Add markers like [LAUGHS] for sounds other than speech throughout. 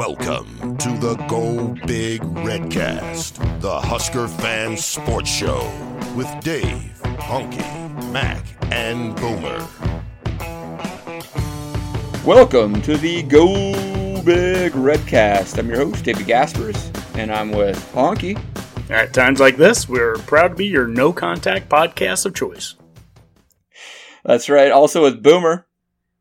Welcome to the Go Big Redcast, the Husker fan sports show with Dave, Honke, Mac, and Boomer. Welcome to the Go Big Redcast. I'm your host, David Gaspers, and I'm with Honke. At times like this, we're proud to be your no contact podcast of choice. That's right. Also with Boomer.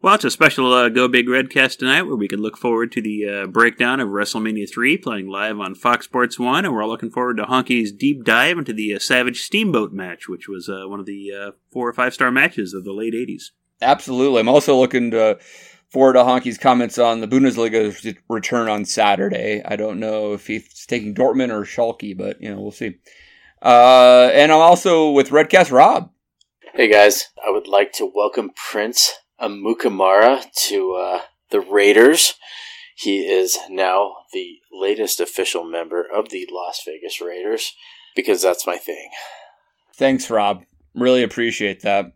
Well, it's a special uh, Go Big Redcast tonight where we can look forward to the uh, breakdown of WrestleMania 3 playing live on Fox Sports 1, and we're all looking forward to Honke's deep dive into the uh, Savage Steamboat match, which was uh, one of the uh, four or five star matches of the late 80s. Absolutely. I'm also looking to, forward to Honke's comments on the Bundesliga's return on Saturday. I don't know if he's taking Dortmund or Schalke, but, you know, we'll see. Uh, and I'm also with Redcast Rob. Hey guys, I would like to welcome Prince Amukamara to uh, the Raiders. He is now the latest official member of the Las Vegas Raiders because that's my thing. Thanks, Rob. Really appreciate that.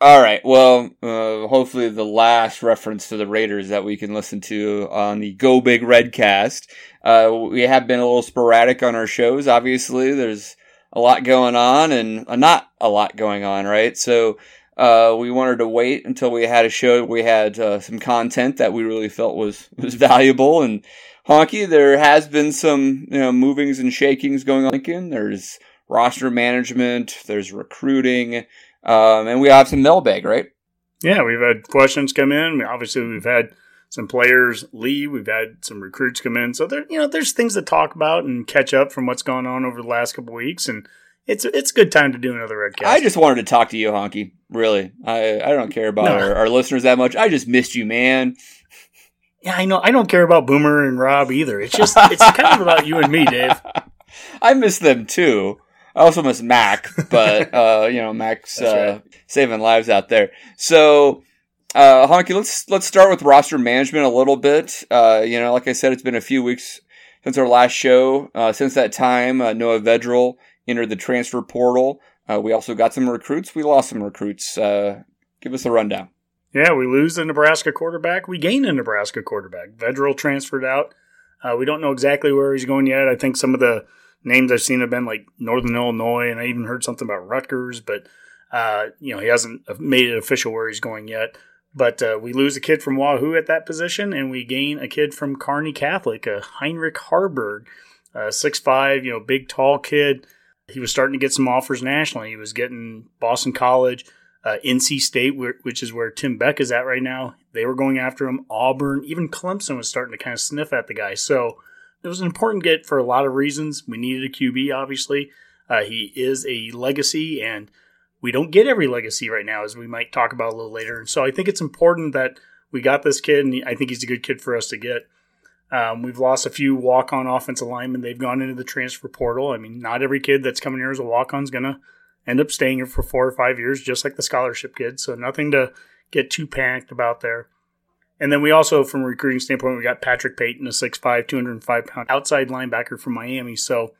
All right. Well, uh, hopefully the last reference to the Raiders that we can listen to on the Go Big Redcast. Uh, we have been a little sporadic on our shows. Obviously, there's a lot going on and uh, not a lot going on, right? So uh, we wanted to wait until we had a show. We had uh, some content that we really felt was [LAUGHS] was valuable. And Honke, there has been some you know movings and shakings going on. Lincoln, there's roster management, there's recruiting, um, and we have some mailbag, right? Yeah, we've had questions come in. Obviously, we've had some players leave. We've had some recruits come in. So there, you know, there's things to talk about and catch up from what's gone on over the last couple weeks and it's it's a good time to do another Redcast. I just wanted to talk to you, Honke. Really, I I don't care about no. our, our listeners that much. I just missed you, man. Yeah, I know. I don't care about Boomer and Rob either. It's just it's kind of about you and me, Dave. [LAUGHS] I miss them too. I also miss Mac, but [LAUGHS] uh, you know Mac's uh, right. saving lives out there. So, uh, Honke, let's let's start with roster management a little bit. Uh, you know, like I said, it's been a few weeks since our last show. Uh, since that time, uh, Noah Vedral entered the transfer portal. Uh, we also got some recruits. We lost some recruits. Uh, give us a rundown. Yeah, we lose the Nebraska quarterback. We gain a Nebraska quarterback. Vedral transferred out. Uh, we don't know exactly where he's going yet. I think some of the names I've seen have been like Northern Illinois, and I even heard something about Rutgers, but uh, you know he hasn't made it official where he's going yet. But uh, we lose a kid from Wahoo at that position, and we gain a kid from Kearney Catholic, a Heinrich Haarberg, six five, you know, big tall kid. He was starting to get some offers nationally. He was getting Boston College, uh, NC State, which is where Tim Beck is at right now. They were going after him. Auburn, even Clemson was starting to kind of sniff at the guy. So it was an important get for a lot of reasons. We needed a QB, obviously. Uh, he is a legacy, and we don't get every legacy right now, as we might talk about a little later. And so I think it's important that we got this kid, and I think he's a good kid for us to get. Um, we've lost a few walk on offensive linemen. They've gone into the transfer portal. I mean, not every kid that's coming here as a walk on is going to end up staying here for four or five years, just like the scholarship kids. So nothing to get too panicked about there. And then we also, from a recruiting standpoint, we got Patrick Payton, a 6'5, 205 pound outside linebacker from Miami. So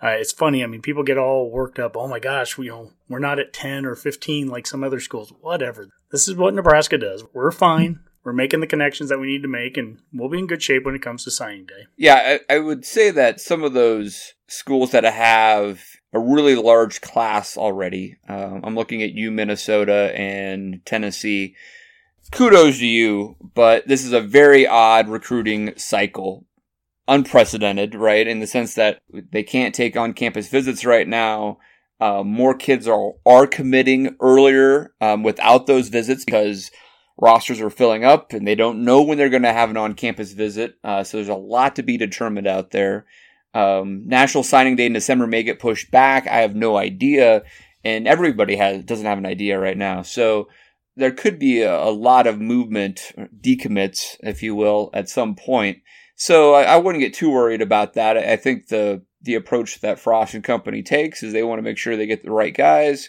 uh, it's funny. I mean, people get all worked up. Oh my gosh, we, you know, we're not at 10 or 15 like some other schools. Whatever. This is what Nebraska does. We're fine we're making the connections that we need to make, and we'll be in good shape when it comes to signing day. Yeah, I, I would say that some of those schools that have a really large class already, um, I'm looking at you, Minnesota, and Tennessee. Kudos to you, but this is a very odd recruiting cycle. Unprecedented, right? In the sense that they can't take on campus visits right now. Uh, more kids are are committing earlier um, without those visits because rosters are filling up and they don't know when they're going to have an on-campus visit. Uh, so there's a lot to be determined out there. Um, National Signing Day in December may get pushed back. I have no idea, and everybody has doesn't have an idea right now. So there could be a, a lot of movement, decommits, if you will, at some point. So I, I wouldn't get too worried about that. I, I think the the approach that Frost and Company takes is they want to make sure they get the right guys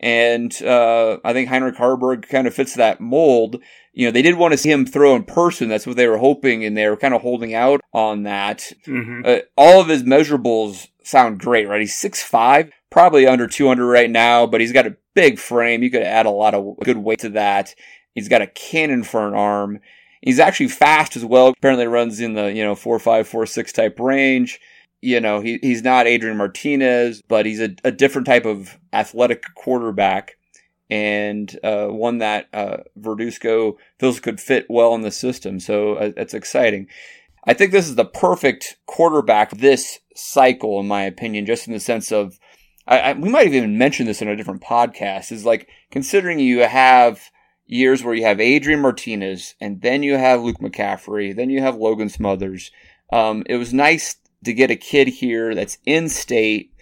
and uh, I think Heinrich Haarberg kind of fits that mold. You know, they did want to see him throw in person. That's what they were hoping, and they were kind of holding out on that. Mm-hmm. Uh, all of his measurables sound great, right? He's six five, probably under 200 right now, but he's got a big frame. You could add a lot of good weight to that. He's got a cannon for an arm. He's actually fast as well. Apparently runs in the, you know, four five, four six type range. You know, he, he's not Adrian Martinez, but he's a, a different type of athletic quarterback and uh, one that uh, Verduzco feels could fit well in the system. So uh, that's exciting. I think this is the perfect quarterback this cycle, in my opinion, just in the sense of I, I, we might have even mentioned this in a different podcast. Is like considering you have years where you have Adrian Martinez and then you have Luke McCaffrey, then you have Logan Smothers. Um, it was nice to get a kid here that's in state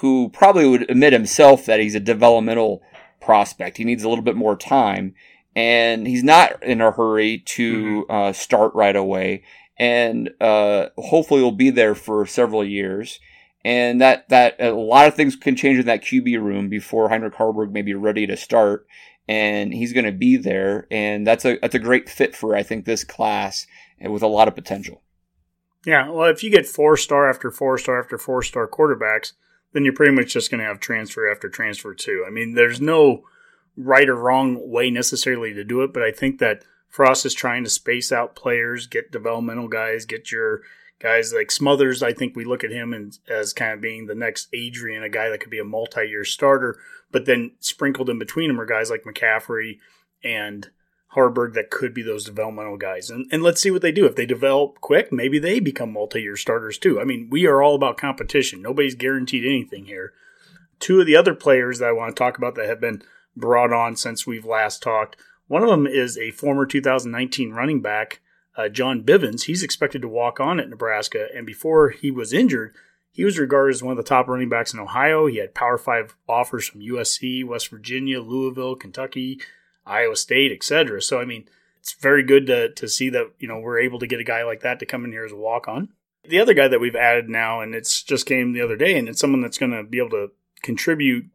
who probably would admit himself that he's a developmental prospect. He needs a little bit more time, and he's not in a hurry to mm-hmm. uh, start right away. And uh, hopefully, will be there for several years. And that that a lot of things can change in that QB room before Heinrich Haarberg may be ready to start. And he's going to be there, and that's a that's a great fit for I think this class, with a lot of potential. Yeah, well, if you get four star after four star after four star quarterbacks, then you're pretty much just going to have transfer after transfer too. I mean, there's no right or wrong way necessarily to do it, but I think that Frost is trying to space out players, get developmental guys, get your guys like Smothers. I think we look at him and, as kind of being the next Adrian, a guy that could be a multi-year starter. But then sprinkled in between them are guys like McCaffrey and Haarberg that could be those developmental guys. And, and let's see what they do. If they develop quick, maybe they become multi year starters too. I mean, we are all about competition. Nobody's guaranteed anything here. Two of the other players that I want to talk about that have been brought on since we've last talked one of them is a former 2019 running back, uh, John Bivens. He's expected to walk on at Nebraska. And before he was injured, he was regarded as one of the top running backs in Ohio. He had Power Five offers from USC, West Virginia, Louisville, Kentucky, Iowa State, etc. So I mean, it's very good to to see that you know we're able to get a guy like that to come in here as a walk on. The other guy that we've added now, and it's just came the other day, and it's someone that's going to be able to contribute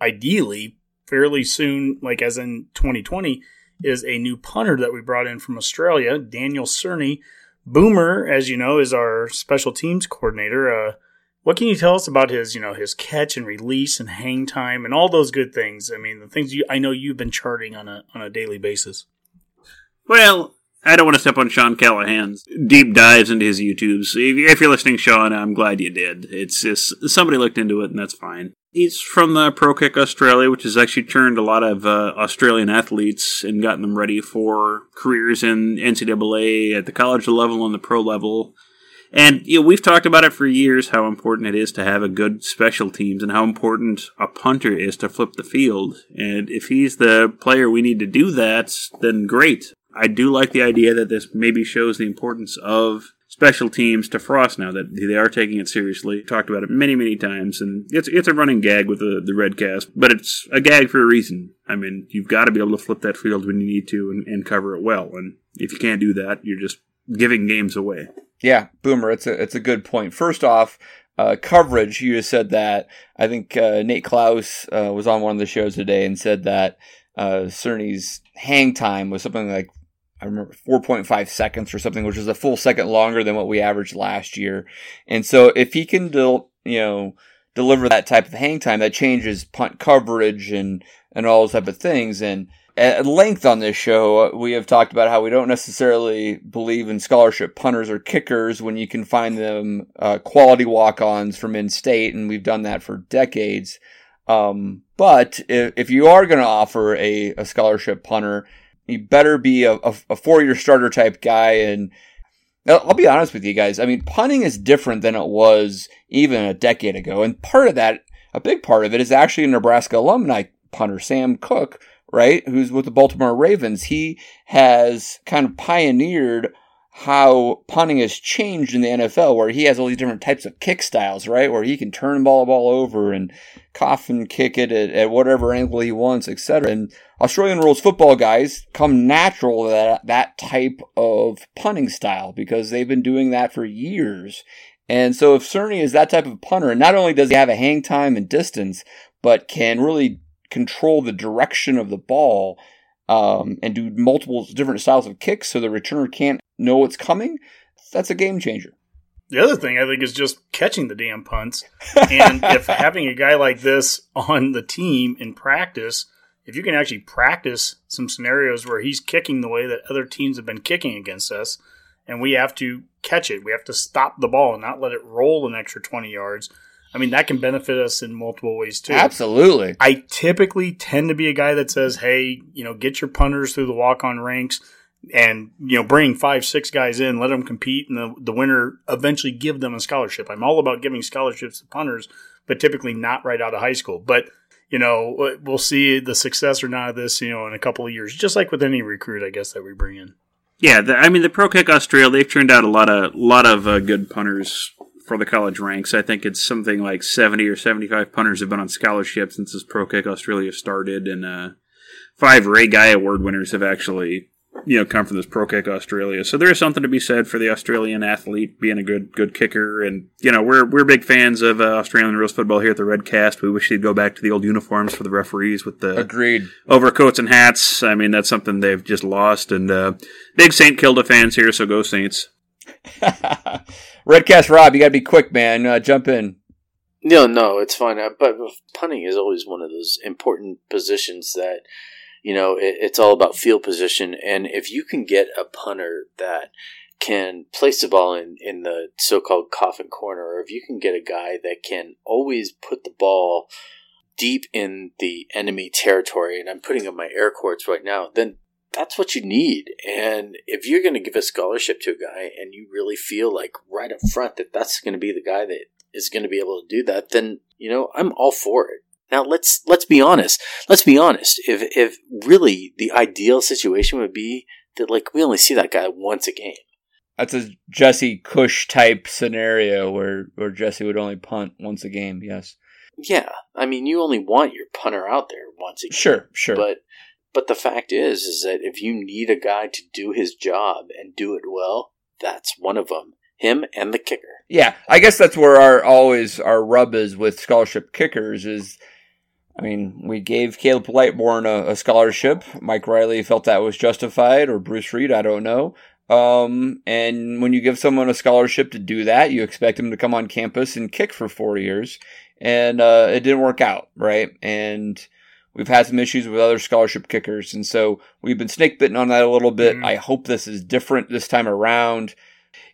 ideally fairly soon, like as in 2020, is a new punter that we brought in from Australia, Daniel Cerny. Boomer, as you know, is our special teams coordinator. Uh, what can you tell us about his, you know, his catch and release and hang time and all those good things? I mean, the things you, I know you've been charting on a on a daily basis. Well, I don't want to step on Sean Callahan's deep dives into his YouTubes. If you're listening, Sean, I'm glad you did. It's just somebody looked into it, and that's fine. He's from the Pro Kick Australia, which has actually turned a lot of uh, Australian athletes and gotten them ready for careers in NCAA at the college level and the pro level. And you know, we've talked about it for years how important it is to have a good special teams and how important a punter is to flip the field. And if he's the player we need to do that, then great. I do like the idea that this maybe shows the importance of special teams to Frost now that they are taking it seriously. Talked about it many, many times, and it's it's a running gag with the the red cast, but it's a gag for a reason. I mean, you've got to be able to flip that field when you need to and, and cover it well. And if you can't do that, you're just giving games away. Yeah, Boomer, it's a it's a good point. First off, uh, coverage. You just said that. I think uh, Nate Klaus uh, was on one of the shows today and said that uh, Cerny's hang time was something like I remember 4.5 seconds or something, which is a full second longer than what we averaged last year. And so if he can, del- you know, deliver that type of hang time, that changes punt coverage and and all those type of things. And at length on this show, we have talked about how we don't necessarily believe in scholarship punters or kickers when you can find them uh, quality walk-ons from in-state, and we've done that for decades. Um, but if, if you are going to offer a, a scholarship punter, you better be a, a, a four-year starter type guy. And I'll be honest with you guys. I mean, punting is different than it was even a decade ago, and part of that, a big part of it, is actually a Nebraska alumni punter, Sam Koch right? Who's with the Baltimore Ravens. He has kind of pioneered how punting has changed in the NFL, where he has all these different types of kick styles, right? Where he can turn the ball, ball over and coffin kick it at, at whatever angle he wants, etc. And Australian rules football guys come natural to that, that type of punting style because they've been doing that for years. And so if Cerny is that type of punter, and not only does he have a hang time and distance, but can really control the direction of the ball um, and do multiple different styles of kicks so the returner can't know what's coming, that's a game changer. The other thing I think is just catching the damn punts. And [LAUGHS] if having a guy like this on the team in practice if you can actually practice some scenarios where he's kicking the way that other teams have been kicking against us, and we have to catch it, we have to stop the ball and not let it roll an extra 20 yards. I mean, that can benefit us in multiple ways too. Absolutely. I typically tend to be a guy that says, hey, you know, get your punters through the walk on ranks and, you know, bring five, six guys in, let them compete, and the, the winner eventually give them a scholarship. I'm all about giving scholarships to punters, but typically not right out of high school. But you know, we'll see the success or not of this, you know, in a couple of years, just like with any recruit, I guess, that we bring in. Yeah, the, I mean, the Pro Kick Australia, they've turned out a lot of lot of uh, good punters for the college ranks. I think it's something like 70 or 75 punters have been on scholarship since this Pro Kick Australia started, and uh, five Ray Guy Award winners have actually you know come from this Pro Kick Australia. So there is something to be said for the Australian athlete being a good good kicker, and you know we're we're big fans of uh, Australian rules football here at the Redcast. We wish they'd go back to the old uniforms for the referees with the agreed overcoats and hats. I mean that's something they've just lost. And uh, big Saint Kilda fans here, so go Saints. [LAUGHS] Redcast Rob, you got to be quick, man. Uh, jump in. No, no, it's fine. Uh, but punting is always one of those important positions that you know, it, it's all about field position. And if you can get a punter that can place the ball in, in the so called coffin corner, or if you can get a guy that can always put the ball deep in the enemy territory, and I'm putting up my air quotes right now, then that's what you need. And if you're going to give a scholarship to a guy and you really feel like right up front that that's going to be the guy that is going to be able to do that, then, you know, I'm all for it. Now let's let's be honest. Let's be honest. If if really the ideal situation would be that like we only see that guy once a game. That's a Jesse Cush type scenario where where Jesse would only punt once a game. Yes. Yeah, I mean you only want your punter out there once a game. Sure, sure. But but the fact is is that if you need a guy to do his job and do it well, that's one of them. Him and the kicker. Yeah, I guess that's where our always our rub is with scholarship kickers is I mean, we gave Caleb Lightbourn a, a, scholarship. Mike Riley felt that was justified, or Bruce Read, I don't know. Um, and when you give someone a scholarship to do that, you expect them to come on campus and kick for four years. And uh, it didn't work out, right? And we've had some issues with other scholarship kickers. And so we've been snake bitten on that a little bit. Mm. I hope this is different this time around.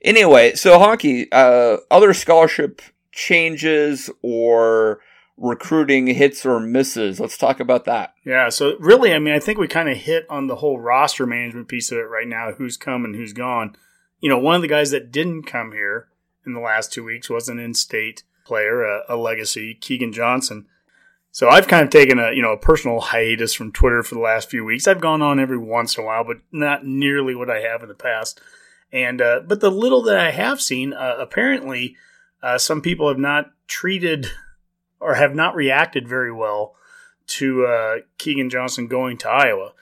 Anyway, so Honke, uh, other scholarship changes or recruiting hits or misses. Let's talk about that. Yeah, so really, I mean, I think we kind of hit on the whole roster management piece of it right now who's come and who's gone. You know, one of the guys that didn't come here in the last two weeks was an in state player, a, a, legacy, Keegan Johnson. So I've kind of taken a you know a personal hiatus from Twitter for the last few weeks. I've gone on every once in a while, but not nearly what I have in the past. And uh, but the little that I have seen, uh, apparently, uh, some people have not treated or have not reacted very well to uh, Keegan Johnson going to Iowa.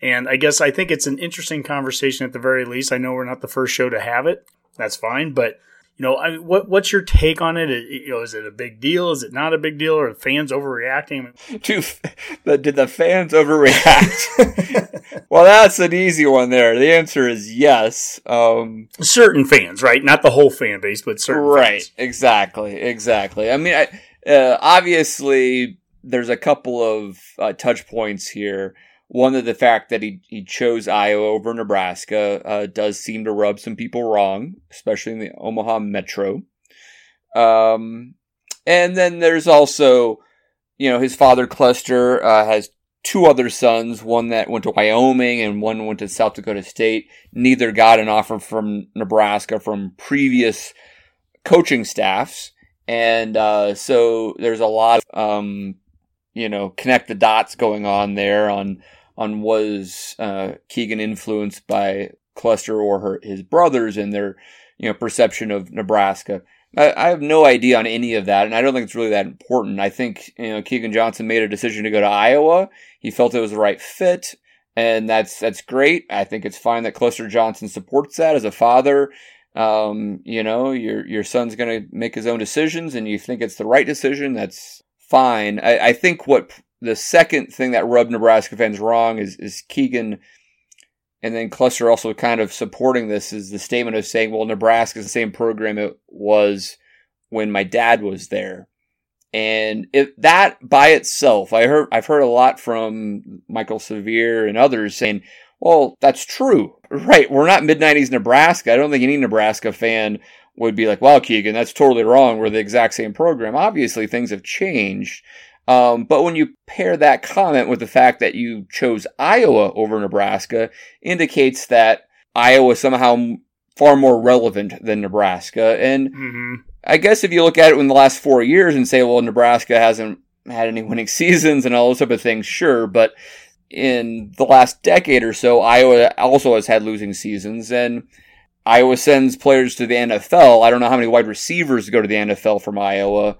And I guess I think it's an interesting conversation at the very least. I know we're not the first show to have it. That's fine, but you know, I, what what's your take on it? You know, is it a big deal? Is it not a big deal? Are fans overreacting? [LAUGHS] the, did the fans overreact? [LAUGHS] well, that's an easy one there. The answer is yes. Um, certain fans, right? Not the whole fan base, but certain. Right. Fans. Exactly. Exactly. I mean, I, uh, obviously, there's a couple of uh, touch points here. One of the fact that he, he chose Iowa over Nebraska uh, does seem to rub some people wrong, especially in the Omaha metro. Um, and then there's also, you know, his father Clester uh, has two other sons, one that went to Wyoming and one went to South Dakota State. Neither got an offer from Nebraska from previous coaching staffs. And uh, so there's a lot of, um, you know, connect the dots going on there on on was uh, Keegan influenced by Clester or her, his brothers and their you know perception of Nebraska. I, I, have no idea on any of that, and I don't think it's really that important. I think you know Keegan Johnson made a decision to go to Iowa. He felt it was the right fit, and that's that's great. I think it's fine that Clester Johnson supports that as a father. Um, you know, your your son's going to make his own decisions, and you think it's the right decision. That's fine. I, I think what the second thing that rubbed Nebraska fans wrong is is Keegan, and then Clester also kind of supporting this is the statement of saying, "Well, Nebraska is the same program it was when my dad was there." And if that by itself, I heard, I've heard a lot from Michael Severe and others saying, well, that's true. [LAUGHS] Right. We're not mid 90s Nebraska. I don't think any Nebraska fan would be like, wow, Keegan, that's totally wrong. We're the exact same program. Obviously, things have changed. Um, but when you pair that comment with the fact that you chose Iowa over Nebraska, indicates that Iowa somehow far more relevant than Nebraska. And Mm-hmm. I guess if you look at it in the last four years and say, well, Nebraska hasn't had any [LAUGHS] winning seasons and all those type of things, sure, but in the last decade or so, Iowa also has had losing seasons, and Iowa sends players to the NFL. I don't know how many wide receivers go to the NFL from Iowa,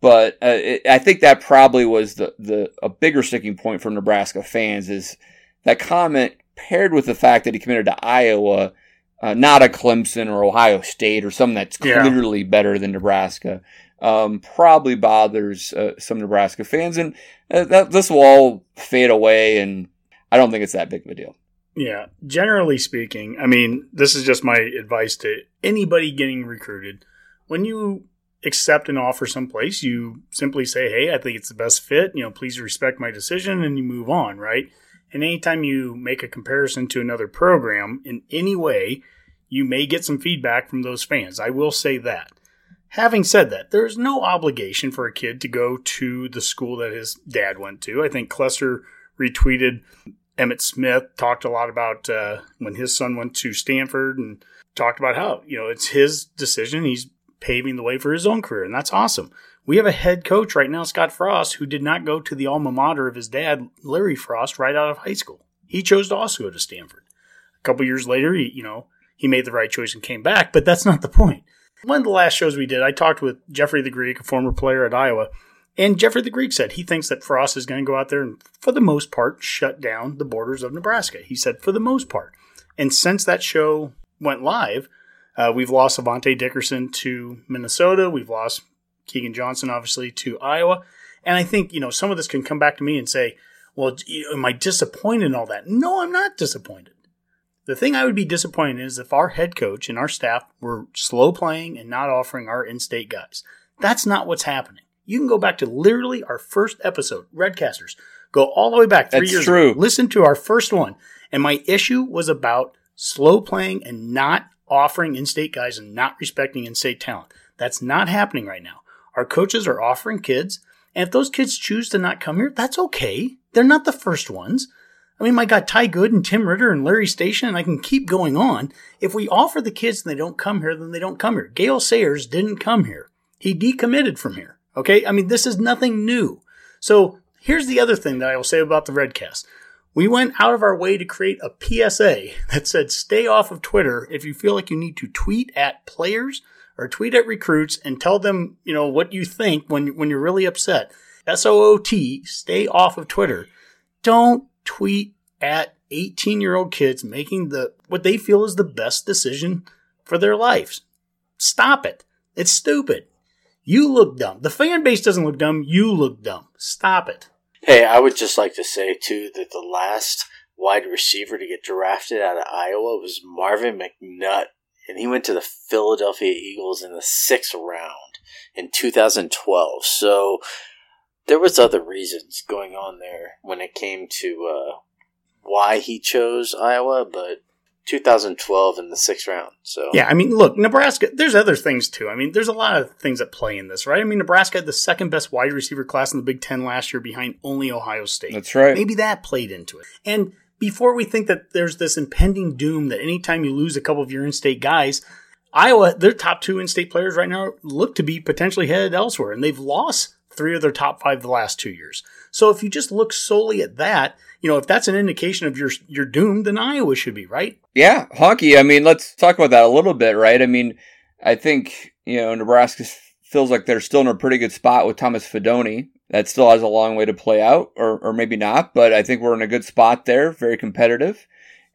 but uh, it, I think that probably was the, the a bigger sticking point for Nebraska fans is that comment paired with the fact that he committed to Iowa uh, not a Clemson or Ohio State or something that's Yeah. clearly better than Nebraska, um, probably bothers uh, some Nebraska fans, and uh, that, this will all fade away. And I don't think it's that big of a deal. Yeah, generally speaking, I mean, this is just my advice to anybody getting recruited. When you accept an offer someplace, you simply say, "Hey, I think it's the best fit. You know, please respect my decision," and you move on, right? And anytime you make a comparison to another program in any way, you may get some feedback from those fans. I will say that. Having said that, there is no obligation for a kid to go to the school that his dad went to. I think Clester retweeted Emmitt Smith talked a lot about uh, when his son went to Stanford and talked about how you know it's his decision. He's paving the way for his own career, and that's awesome. We have a head coach right now, Scott Frost, who did not go to the alma mater of his dad, Larry Frost, right out of high school. He chose to also go to Stanford. A couple years later, he you know he made the right choice and came back, but that's not the point. One of the last shows we did, I talked with Jeffrey the Greek, a former player at Iowa, and Jeffrey the Greek said he thinks that Frost is going to go out there and, for the most part, shut down the borders of Nebraska. He said, for the most part. And since that show went live, uh, we've lost Avante Dickerson to Minnesota. We've lost Keegan Johnson, obviously, to Iowa. And I think, you know, some of this can come back to me and say, well, am I disappointed in all that? No, I'm not disappointed. The thing I would be disappointed in is if our head coach and our staff were slow playing and not offering our in state guys. That's not what's happening. You can go back to literally our first episode, Redcasters. Go all the way back three That's years true. ago. Listen to our first one. And my issue was about slow playing and not offering in state guys and not respecting in state talent. That's not happening right now. Our coaches are offering kids, and if those kids choose to not come here, that's okay. They're not the first ones. I mean, my God, Ty Good and Tim Ritter and Larry Station, and I can keep going on. If we offer the kids and they don't come here, then they don't come here. Gale Sayers didn't come here. He decommitted from here. Okay? I mean, this is nothing new. So here's the other thing that I will say about the Redcast. We went out of our way to create a PSA that said stay off of Twitter if you feel like you need to tweet at players or tweet at recruits and tell them, you know, what you think when when you're really upset. S O O T, stay off of Twitter. Don't tweet at 18-year-old kids making the what they feel is the best decision for their lives. Stop it. It's stupid. You look dumb. The fan base doesn't look dumb. You look dumb. Stop it. Hey, I would just like to say too that the last wide receiver to get drafted out of Iowa was Marvin McNutt, and he went to the Philadelphia Eagles in the sixth round in 2012. So there was other reasons going on there when it came to uh, why he chose Iowa, but 2012 in the sixth round. So Yeah, I mean, look, Nebraska, there's other things too. I mean, there's a lot of things that play in this, right? I mean, Nebraska had the second best wide receiver class in the Big Ten last year behind only Ohio State. That's right. Maybe that played into it. And before we think that there's this impending doom that anytime you lose a couple of your in state guys, Iowa, their top two in state players right now look to be potentially headed elsewhere, and they've lost three of their top five the last two years. So if you just look solely at that, you know, if that's an indication of your your doom, then Iowa should be, right? Yeah, Honke. I mean, let's talk about that a little bit, right? I mean, I think you know Nebraska feels like they're still in a pretty good spot with Thomas Fidone. That still has a long way to play out, or or maybe not, but I think we're in a good spot there, very competitive.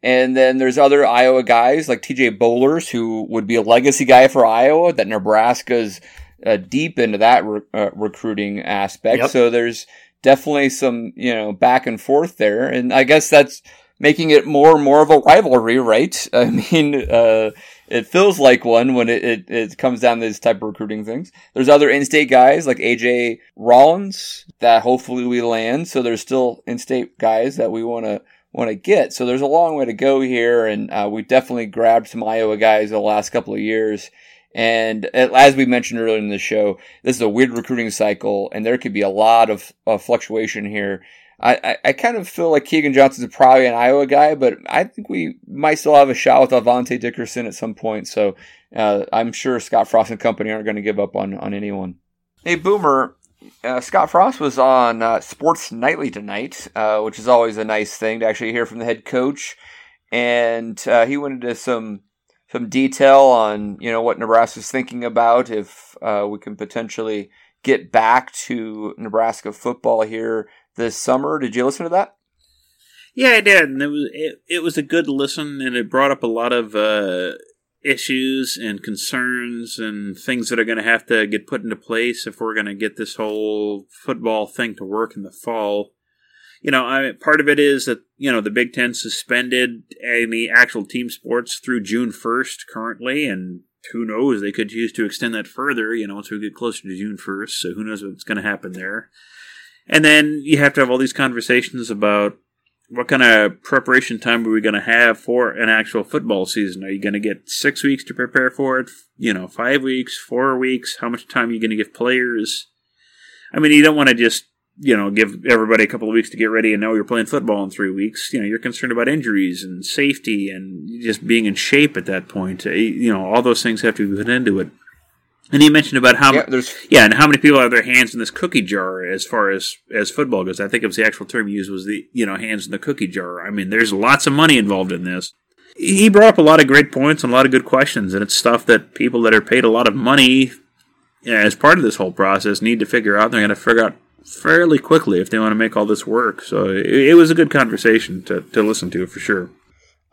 And then there's other Iowa guys like TJ Bollers, who would be a legacy guy for Iowa. That Nebraska's uh, deep into that re- uh, recruiting aspect. Yep. So there's definitely some you know back and forth there, and I guess that's making it more and more of a rivalry, right? [LAUGHS] I mean, uh, it feels like one when it, it, it comes down to these type of recruiting things. There's other in-state guys like AJ Rollins that hopefully we land. So there's still in-state guys that we want to want to get. So there's a long way to go here, and uh, we definitely grabbed some Iowa guys the last couple of years. And as we mentioned earlier in the show, this is a weird recruiting cycle, and there could be a lot of, of fluctuation here. I, I, I, kind of feel like Keegan Johnson's probably an Iowa guy, but I think we might still have a shot with Avante Dickerson at some point. So uh, I'm sure Scott Frost and company aren't going to give up on, on anyone. Hey, Boomer, uh, Scott Frost was on uh, Sports Nightly tonight, uh, which is always a nice thing to actually hear from the head coach. And uh, he went into some some detail on you know what Nebraska's thinking about if uh, we can potentially get back to Nebraska football here this summer. Did you listen to that? Yeah, I did, and it was it, it was a good listen, and it brought up a lot of uh, issues and concerns and things that are going to have to get put into place if we're going to get this whole football thing to work in the fall you know, I, part of it is that you know the Big Ten suspended any actual team sports through June first currently, and who knows they could choose to extend that further. You know, once we get closer to June first, so who knows what's going to happen there. And then you have to have all these conversations about what kind of preparation time are we going to have for an actual football season? Are you going to get six weeks to prepare for it? You know, five weeks, four weeks? How much time are you going to give players? I mean, you don't want to just you know, give everybody a couple of weeks to get ready and now you're playing football in three weeks. You know, you're concerned about injuries and safety and just being in shape at that point. Uh, you know, all those things have to be put into it. And he mentioned about how yeah, yeah, and how many people have their hands in this cookie jar as far as as football goes. I think it was the actual term he used was the you know hands in the cookie jar. I mean, there's lots of money involved in this. He brought up a lot of great points and a lot of good questions, and it's stuff that people that are paid a lot of money as part of this whole process need to figure out. They're going to figure out fairly quickly if they want to make all this work. So it, it was a good conversation to, to listen to for sure.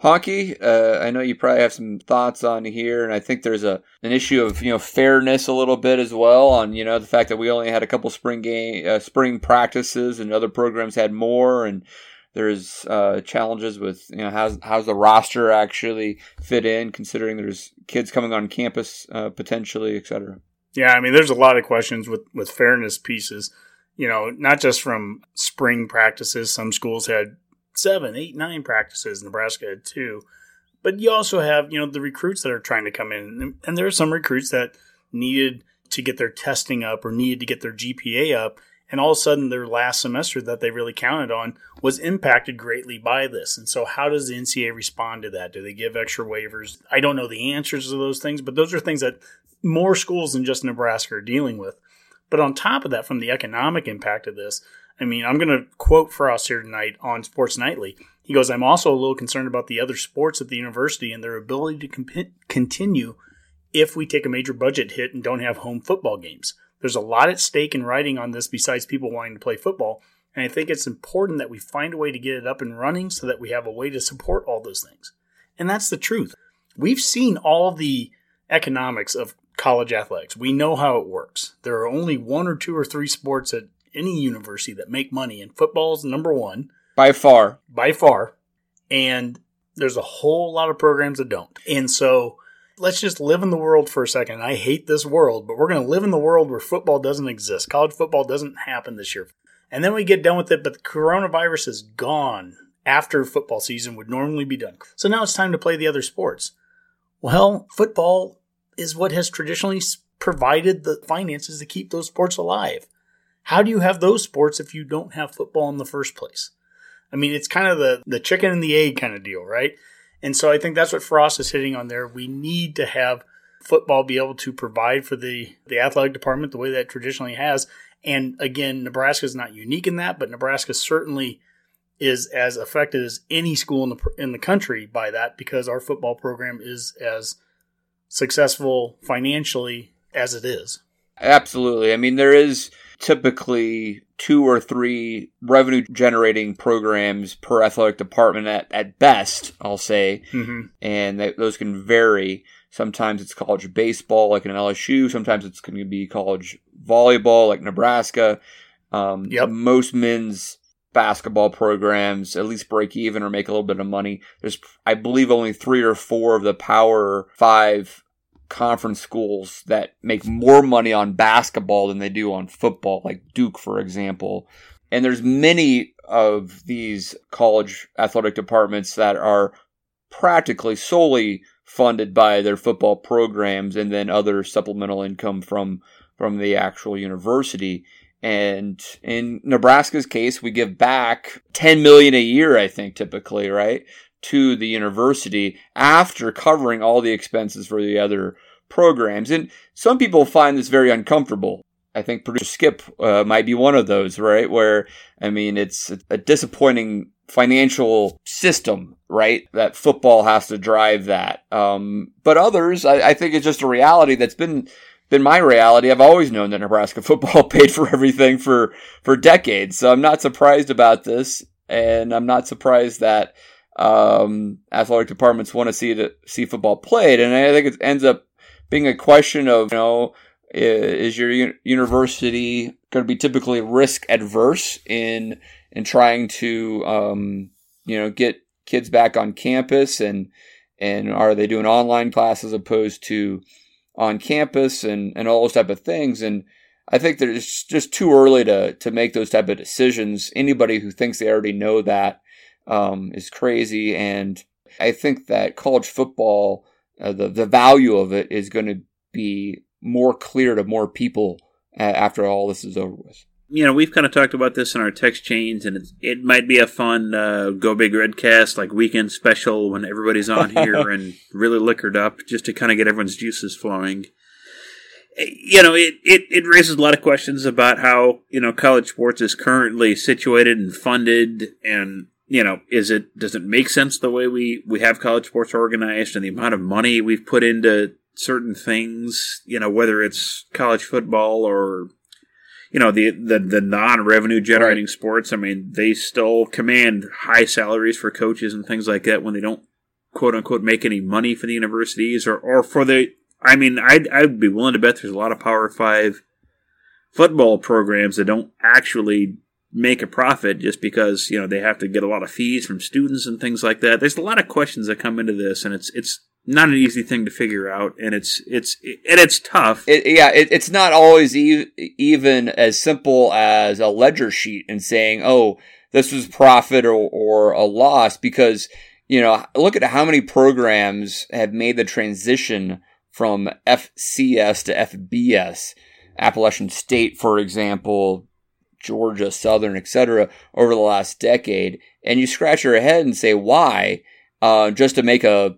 Honke, uh, I know you probably have some thoughts on here, and I think there's a an issue of you know fairness a little bit as well on you know the fact that we only had a couple spring game uh, spring practices and other programs had more, and there's uh, challenges with you know how's how's the roster actually fit in considering there's kids coming on campus uh, potentially, et cetera. Yeah, I mean there's a lot of questions with with fairness pieces you know, not just from spring practices. Some schools had seven, eight, nine practices. Nebraska had two. But you also have, you know, the recruits that are trying to come in. And there are some recruits that needed to get their testing up or needed to get their GPA up. And all of a sudden, their last semester that they really counted on was impacted greatly by this. And so, how does the NCAA respond to that? Do they give extra waivers? I don't know the answers to those things, but those are things that more schools than just Nebraska are dealing with. But on top of that, from the economic impact of this, I mean, I'm going to quote Frost here tonight on Sports Nightly. He goes, I'm also a little concerned about the other sports at the university and their ability to comp- continue if we take a major budget hit and don't have home football games. There's a lot at stake in writing on this besides people wanting to play football. And I think it's important that we find a way to get it up and running so that we have a way to support all those things. And that's the truth. We've seen all the economics of college athletics. We know how it works. There are only one or two or three sports at any university that make money, and football is number one. By far. By far. And there's a whole lot of programs that don't. And so let's just live in the world for a second. I hate this world, but we're going to live in the world where football doesn't exist. College football doesn't happen this year. And then we get done with it, but the coronavirus is gone after football season would normally be done. So now it's time to play the other sports. Well, football is what has traditionally provided the finances to keep those sports alive. How do you have those sports if you don't have football in the first place? I mean, it's kind of the, the chicken and the egg kind of deal, right? And so I think that's what Frost is hitting on there. We need to have football be able to provide for the, the athletic department the way that traditionally has. And again, Nebraska is not unique in that, but Nebraska certainly is as affected as any school in the in the country by that because our football program is as successful financially as it is. Absolutely. I mean, there is typically two or three revenue generating programs per athletic department at, at best, I'll say. Mm-hmm. And those can vary. Sometimes it's college baseball, like in LSU. Sometimes it's going to be college volleyball, like Nebraska. Um, yep. Most men's basketball programs at least break even or make a little bit of money. There's, I believe, only three or four of the Power Five conference schools that make more money on basketball than they do on football, like Duke, for example. And there's many of these college athletic departments that are practically solely funded by their football programs and then other supplemental income from from the actual university. And in Nebraska's case, we give back 10 million a year, I think, typically, right? To the university after covering all the expenses for the other programs. And some people find this very uncomfortable. I think producer Skip uh, might be one of those, right? Where, I mean, it's a disappointing financial system, right? That football has to drive that. Um, but others, I, I think it's just a reality that's been been my reality. I've always known that Nebraska [LAUGHS] football paid for everything for for decades, so I'm not surprised about this, and I'm not surprised that um, athletic departments want to see the, see football played, and I think it ends up being a question of you know is your university going to be typically risk adverse in in trying to um, you know get kids back on campus and and are they doing online classes opposed to on campus and, and all those type of things. And I think that it's just too early to, to make those type of decisions. Anybody who thinks they already know that um, is crazy. And I think that college football, uh, the, the value of it is going to be more clear to more people uh, after all this is over with you know, we've kind of talked about this in our text chains, and it might be a fun uh, Go Big Red cast, like weekend special when everybody's on [LAUGHS] here and really liquored up, just to kind of get everyone's juices flowing. Eh, you know, it, it, it raises a lot of questions about how, you know, college sports is currently situated and funded and, you know, is it, does it make sense the way we, we have college sports organized and the amount of money we've put into certain things, you know, whether it's college football or you know the the, the non revenue generating right. sports. I mean, they still command high salaries for coaches and things like that when they don't quote unquote make any money for the universities or or for the. I mean, I'd I'd be willing to bet there's a lot of Power Five football programs that don't actually make a profit just because you know they have to get a lot of fees from students and things like that. There's a lot of questions that come into this, and it's it's not an easy thing to figure out, and it's it's and it's tough. It, yeah, it, it's not always e- even as simple as a ledger sheet and saying, "Oh, this was profit or, or a loss," because you know, look at how many programs have made the transition from FCS to FBS. Appalachian State, for example, Georgia, Southern, etc., over the last decade, and you scratch your head and say, "Why?" Uh, just to make a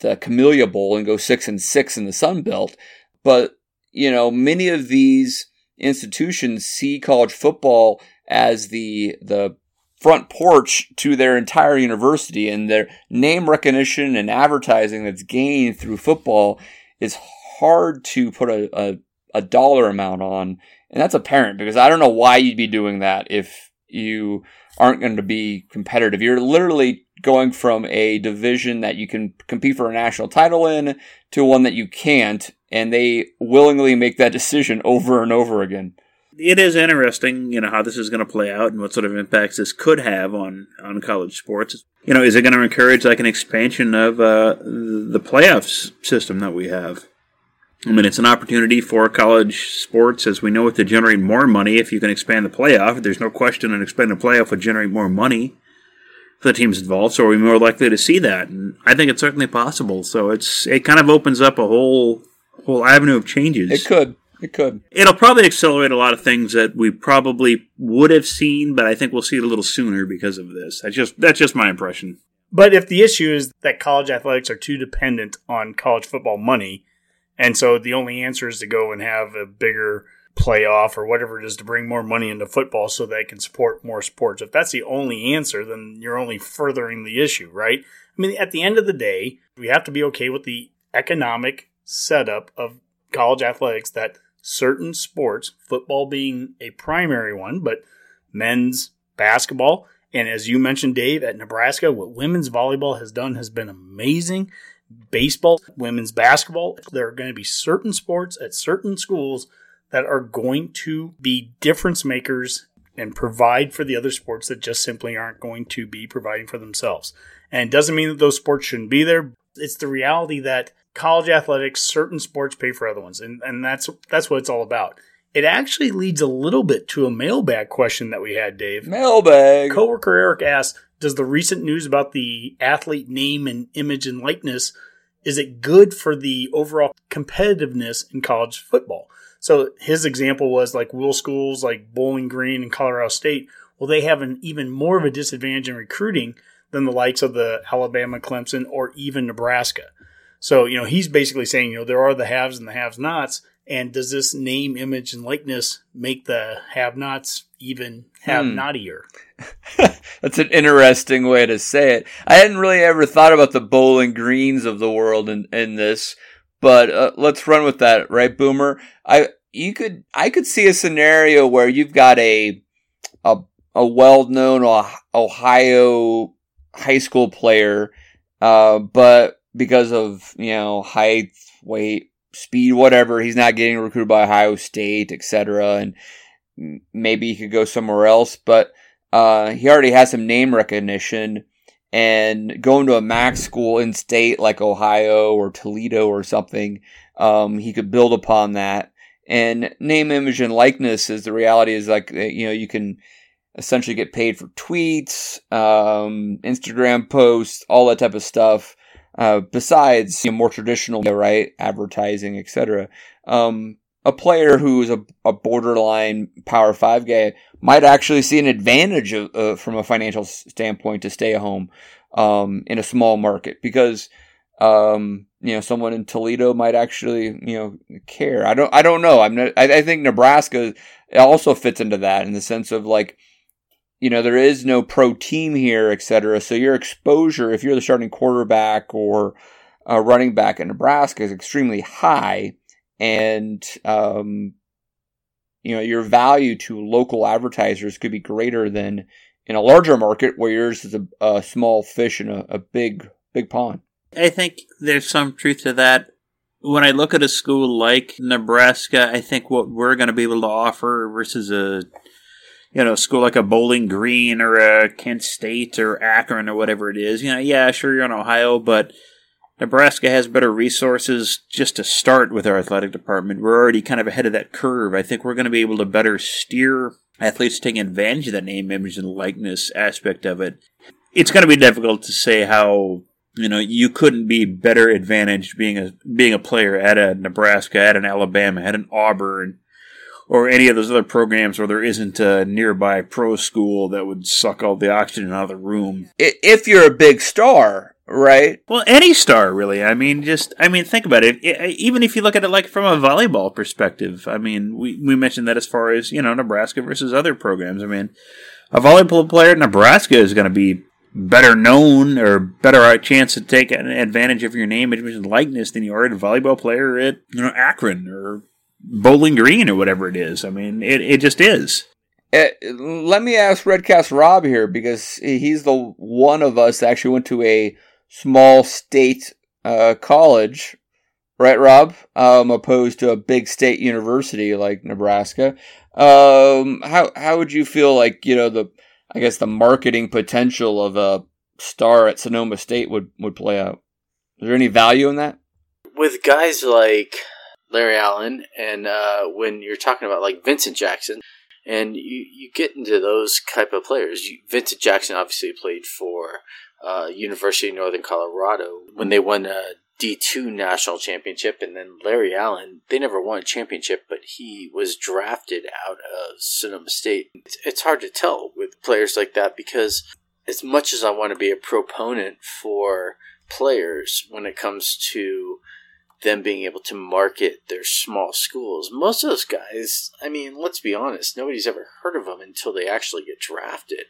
the Camellia Bowl and go six and six in the Sun Belt. But, you know, many of these institutions see college football as the, the front porch to their entire university and their name recognition and advertising that's gained through football is hard to put a, a, a dollar amount on. And that's apparent because I don't know why you'd be doing that if you aren't going to be competitive. You're literally going from a division that you can compete for a national title in to one that you can't, and they willingly make that decision over and over again. It is interesting, you know, how this is going to play out and what sort of impacts this could have on, on college sports. You know, is it going to encourage like an expansion of uh, the playoffs system that we have? I mean, it's an opportunity for college sports, as we know it, to generate more money if you can expand the playoff. There's no question an expanded playoff would generate more money for the teams involved, so are we more likely to see that? And I think it's certainly possible. So it's it kind of opens up a whole whole avenue of changes. It could. It could. It'll probably accelerate a lot of things that we probably would have seen, but I think we'll see it a little sooner because of this. That's just that's just my impression. But if the issue is that college athletics are too dependent on college football money, and so the only answer is to go and have a bigger playoff or whatever it is to bring more money into football so they can support more sports. If that's the only answer, then you're only furthering the issue, right? I mean, at the end of the day, we have to be okay with the economic setup of college athletics that certain sports, football being a primary one, but men's basketball, and as you mentioned, Dave, at Nebraska, what women's volleyball has done has been amazing. Baseball, women's basketball, there are going to be certain sports at certain schools that are going to be difference makers and provide for the other sports that just simply aren't going to be providing for themselves. And it doesn't mean that those sports shouldn't be there. It's the reality that college athletics, certain sports pay for other ones, and, and that's that's what it's all about. It actually leads a little bit to a mailbag question that we had, Dave. Mailbag. Coworker Eric asked, "Does the recent news about the athlete name and image and likeness is it good for the overall competitiveness in college football?" So his example was like will schools like Bowling Green and Colorado State. Well, they have an even more of a disadvantage in recruiting than the likes of the Alabama, Clemson, or even Nebraska. So, you know, he's basically saying, you know, there are the haves and the have nots. And does this name, image, and likeness make the have nots even hmm. have notier? [LAUGHS] That's an interesting way to say it. I hadn't really ever thought about the Bowling Greens of the world in, in this, but uh, let's run with that, right, Boomer? I you could I could see a scenario where you've got a a a well-known Ohio high school player, uh, but because of you know height, weight, speed, whatever, he's not getting recruited by Ohio State, etc. And maybe he could go somewhere else, but uh, he already has some name recognition. And going to a MAC school in state like Ohio or Toledo or something, um, he could build upon that. And name, image, and likeness is the reality is like, you know, you can essentially get paid for tweets, um, Instagram posts, all that type of stuff. Uh, besides you know, more traditional, right, advertising, etc. Um, a player who is a, a, borderline Power Five guy might actually see an advantage of, uh, from a financial standpoint to stay home um, in a small market because um, you know someone in Toledo might actually you know care. I don't I don't know. I'm not, I, I think Nebraska also fits into that in the sense of like you know, there is no pro team here, et cetera. So your exposure, if you're the starting quarterback or a running back in Nebraska, is extremely high. And, um, you know, your value to local advertisers could be greater than in a larger market where yours is a, a small fish in a, a big, big pond. I think there's some truth to that. When I look at a school like Nebraska, I think what we're going to be able to offer versus a you know, school like a Bowling Green or a Kent State or Akron or whatever it is. You know, yeah, sure you're in Ohio, but Nebraska has better resources just to start with our athletic department. We're already kind of ahead of that curve. I think we're going to be able to better steer athletes taking advantage of that name, image, and likeness aspect of it. It's going to be difficult to say how you know you couldn't be better advantaged being a being a player at a Nebraska, at an Alabama, at an Auburn, or any of those other programs where there isn't a nearby pro school that would suck all the oxygen out of the room. If you're a big star, right? Well, any star, really. I mean, just, I mean, think about it. Even if you look at it like from a volleyball perspective, I mean, we, we mentioned that as far as, you know, Nebraska versus other programs. I mean, a volleyball player at Nebraska is going to be better known or better a chance to take advantage of your name, image, and likeness than you are a volleyball player at, you know, Akron or Bowling Green or whatever it is. I mean, it, it just is. Uh, let me ask Redcast Rob here because he's the one of us that actually went to a small state uh, college, right, Rob? Um, opposed to a big state university like Nebraska. Um, how how would you feel like you know the I guess the marketing potential of a star at Sonoma State would would play out? Is there any value in that? With guys like Larry Allen, and uh, when you're talking about like Vincent Jackson, and you, you get into those type of players. You, Vincent Jackson obviously played for uh, University of Northern Colorado when they won a D2 national championship, and then Larry Allen, they never won a championship, but he was drafted out of Sonoma State. It's, it's hard to tell with players like that because as much as I want to be a proponent for players when it comes to them being able to market their small schools. Most of those guys, I mean, let's be honest, nobody's ever heard of them until they actually get drafted.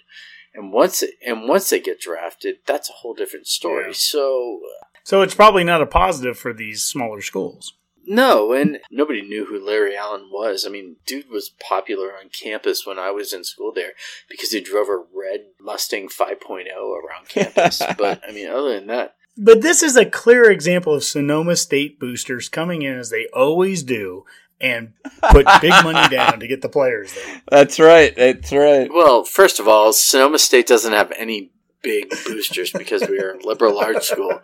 And once it, and once they get drafted, that's a whole different story. Yeah. So So it's probably not a positive for these smaller schools. No, and nobody knew who Larry Allen was. I mean, dude was popular on campus when I was in school there because he drove a red Mustang 5.0 around [LAUGHS] campus. but I mean, other than that, but this is a clear example of Sonoma State boosters coming in as they always do and put big money down to get the players there. [LAUGHS] That's right. That's right. Well, first of all, Sonoma State doesn't have any big boosters because we are a liberal arts school.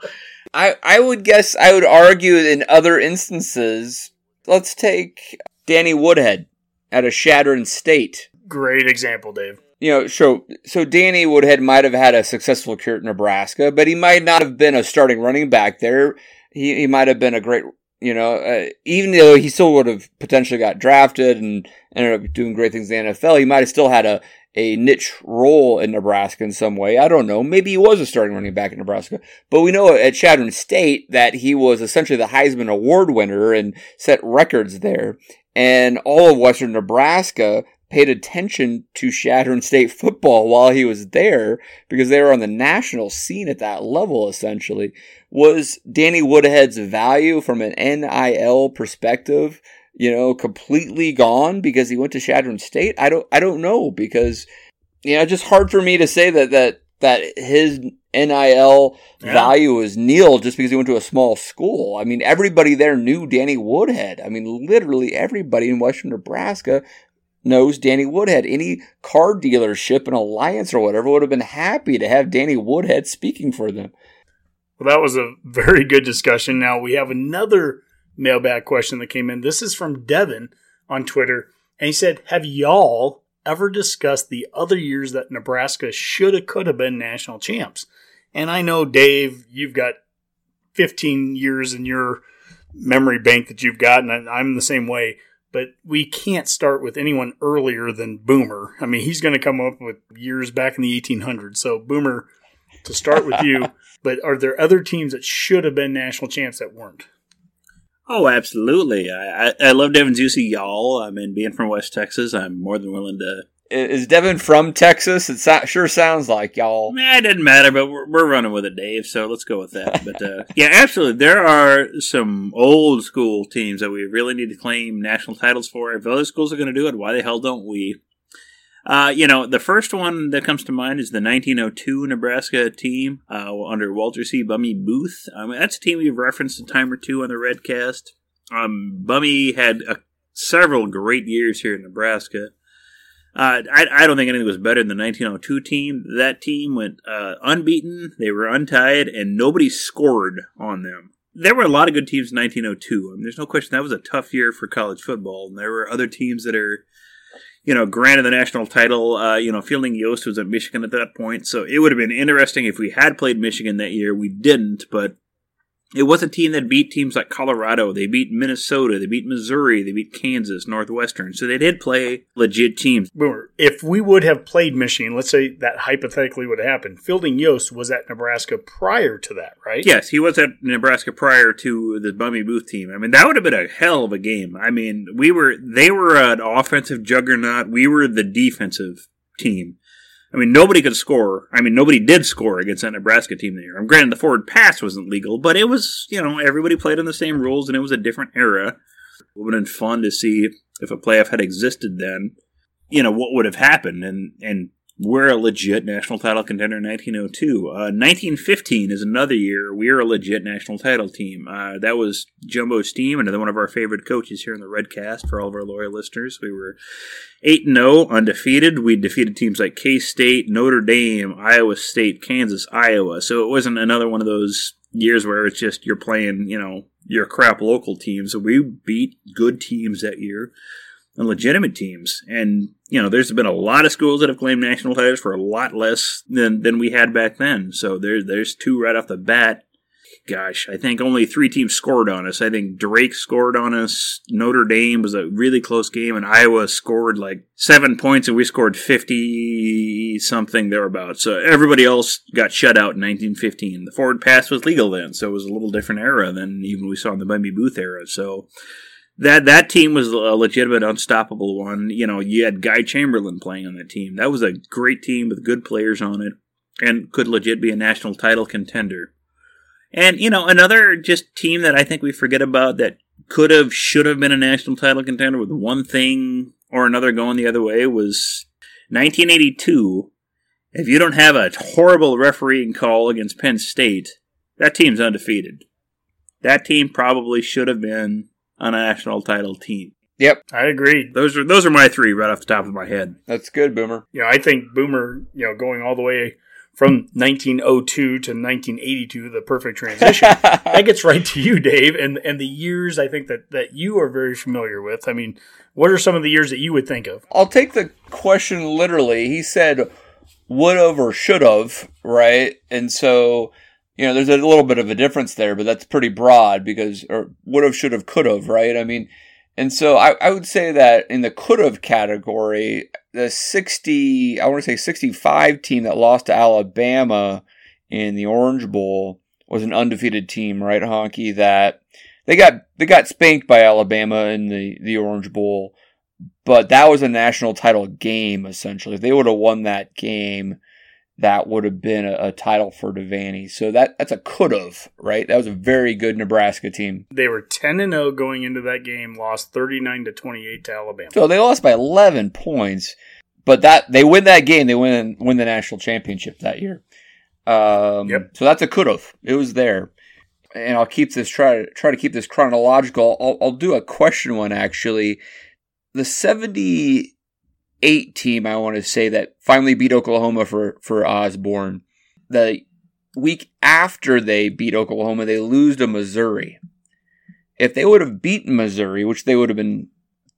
I, I would guess, I would argue in other instances, let's take Danny Woodhead at a Chadron State. Great example, Dave. You know, so so Danny Woodhead might have had a successful career at Nebraska, but he might not have been a starting running back there. He he might have been a great, you know, uh, even though he still would have potentially got drafted and ended up doing great things in the NFL. He might have still had a a niche role in Nebraska in some way. I don't know. Maybe he was a starting running back in Nebraska, but we know at Chadron State that he was essentially the Heisman Award winner and set records there. And all of Western Nebraska paid attention to Chadron State football while he was there because they were on the national scene at that level essentially. Was Danny Woodhead's value from an NIL perspective, you know, completely gone because he went to Chadron State? I don't I don't know because you know, just hard for me to say that that that his NIL yeah. value is nil just because he went to a small school. I mean, everybody there knew Danny Woodhead. I mean, literally everybody in Western Nebraska knows Danny Woodhead. Any car dealership, an alliance or whatever would have been happy to have Danny Woodhead speaking for them. Well, that was a very good discussion. Now we have another mailbag question that came in. This is from Devin on Twitter. And he said, Have y'all ever discussed the other years that Nebraska should have, could have been national champs? And I know, Dave, you've got 15 years in your memory bank that you've got, and I'm the same way but we can't start with anyone earlier than Boomer. I mean, he's going to come up with years back in the 1800s. So, Boomer, to start with you, [LAUGHS] but are there other teams that should have been national champs that weren't? Oh, absolutely. I, I, I love Devin's use of y'all. I mean, being from West Texas, I'm more than willing to is Devin from Texas? It so- sure sounds like y'all. Nah, it doesn't matter, but we're, we're running with it, Dave. So let's go with that. But uh, [LAUGHS] yeah, absolutely, there are some old school teams that we really need to claim national titles for. If other schools are going to do it, why the hell don't we? Uh, you know, the first one that comes to mind is the 1902 Nebraska team uh, under Walter C. Bummy Booth. I mean, that's a team we've referenced a time or two on the Redcast. Um, Bummy had several great years here in Nebraska. Uh, I, I, don't think anything was better than the 1902 team. That team went uh, unbeaten, they were untied, and nobody scored on them. There were a lot of good teams in 1902. I mean, there's no question that was a tough year for college football. And there were other teams that are, you know, granted the national title. Uh, you know, Fielding Yost was at Michigan at that point, so it would have been interesting if we had played Michigan that year. We didn't, but it was a team that beat teams like Colorado. They beat Minnesota. They beat Missouri. They beat Kansas, Northwestern. So they did play legit teams. If we would have played Michigan, let's say that hypothetically would have happened. Fielding Yost was at Nebraska prior to that, right? Yes, he was at Nebraska prior to the Bummy Booth team. I mean, that would have been a hell of a game. I mean, we were they were an offensive juggernaut. We were the defensive team. I mean, nobody could score. I mean, nobody did score against that Nebraska team there. I'm granted the forward pass wasn't legal, but it was, you know, everybody played on the same rules and it was a different era. It would have been fun to see if a playoff had existed then, you know, what would have happened. And, and we're a legit national title contender in 1902. Uh, 1915 is another year we're a legit national title team. Uh, that was Jumbo Stiehm, another one of our favorite coaches here in the Redcast for all of our loyal listeners. We were 8 0, undefeated. We defeated teams like K State, Notre Dame, Iowa State, Kansas, Iowa. So it wasn't another one of those years where it's just you're playing, you know, your crap local teams. So we beat good teams that year legitimate teams. And, you know, there's been a lot of schools that have claimed national titles for a lot less than, than we had back then. So there, there's two right off the bat. Gosh, I think only three teams scored on us. I think Drake scored on us. Notre Dame was a really close game, and Iowa scored like seven points, and we scored 50 something thereabouts. So everybody else got shut out in 1915. The forward pass was legal then, so it was a little different era than even we saw in the Bummy Booth era. So that that team was a legitimate, unstoppable one. You know, you had Guy Chamberlain playing on that team. That was a great team with good players on it, and could legit be a national title contender. And you know, another just team that I think we forget about that could have, should have been a national title contender with one thing or another going the other way was 1982. If you don't have a horrible refereeing call against Penn State, that team's undefeated. That team probably should have been a national title team. Yep, I agree. Those are those are my three right off the top of my head. that's good, Boomer. You know, I think Boomer, you know, going all the way from 1902 to 1982, the perfect transition. [LAUGHS] that gets right to you, Dave, and and the years I think that that you are very familiar with. I mean, what are some of the years that you would think of? I'll take the question literally. He said would have or should have, right? And so, you know, there's a little bit of a difference there, but that's pretty broad because, or would have, should have, could have, right? I mean, and so I, I would say that in the could have category, the 60, I want to say 65 team that lost to Alabama in the Orange Bowl was an undefeated team, right, Honke? That they got they got spanked by Alabama in the the Orange Bowl, but that was a national title game essentially. If they would have won that game, that would have been a, a title for Devaney. So that that's a could have, right? That was a very good Nebraska team. They were 10 and 0 going into that game, lost 39 to 28 to Alabama. So they lost by 11 points, but that they win that game, they win win the national championship that year. Um, Yep. So that's a could have. It was there, and I'll keep this try try to keep this chronological. I'll, I'll do a question one actually. The 78 team, I want to say that finally beat Oklahoma for for Osborne. The week after they beat Oklahoma, they lose to Missouri. If they would have beaten Missouri, which they would have been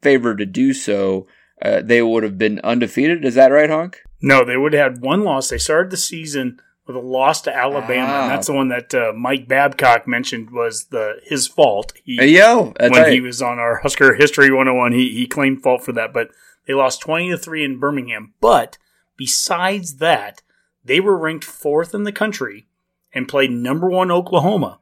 favored to do so, uh, they would have been undefeated. Is that right, Honk? No, they would have had one loss. They started the season with a loss to Alabama, Ah. and that's the one that uh, Mike Babcock mentioned was the his fault. He, Hey, yo, when right. he was on our Husker History 101, he, he claimed fault for that, but they lost 20 to 3 in Birmingham. But besides that, they were ranked fourth in the country and played number one Oklahoma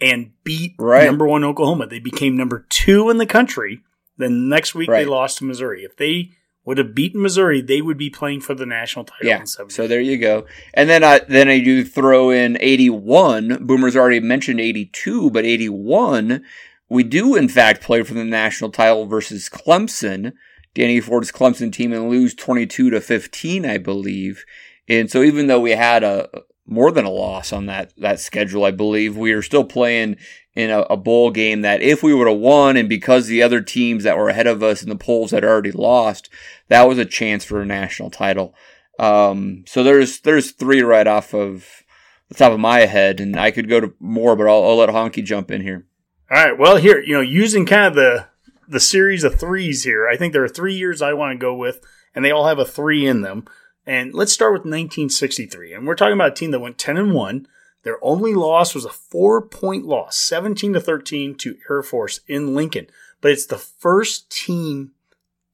and beat Right. number one Oklahoma. They became number two in the country. Then next week they lost to Missouri. If they would have beaten Missouri, they would be playing for the national title yeah. So there you go. And then I then I do throw in 81. Boomer's already mentioned 82, but 81 we do in fact play for the national title versus Clemson, Danny Ford's Clemson team, and lose 22 to 15, I believe. And so even though we had a more than a loss on that that schedule, I believe we are still playing in a, a bowl game that if we would have won, and because the other teams that were ahead of us in the polls had already lost, that was a chance for a national title. Um, so there's there's three right off of the top of my head, and I could go to more, but I'll, I'll let Honke jump in here. All right. Well, here, you know, using kind of the the series of threes here, I think there are three years I want to go with, and they all have a three in them. And let's start with 1963. And we're talking about a team that went 10 and 1. Their only loss was a four point loss, 17 to 13 to Air Force in Lincoln. But it's the first team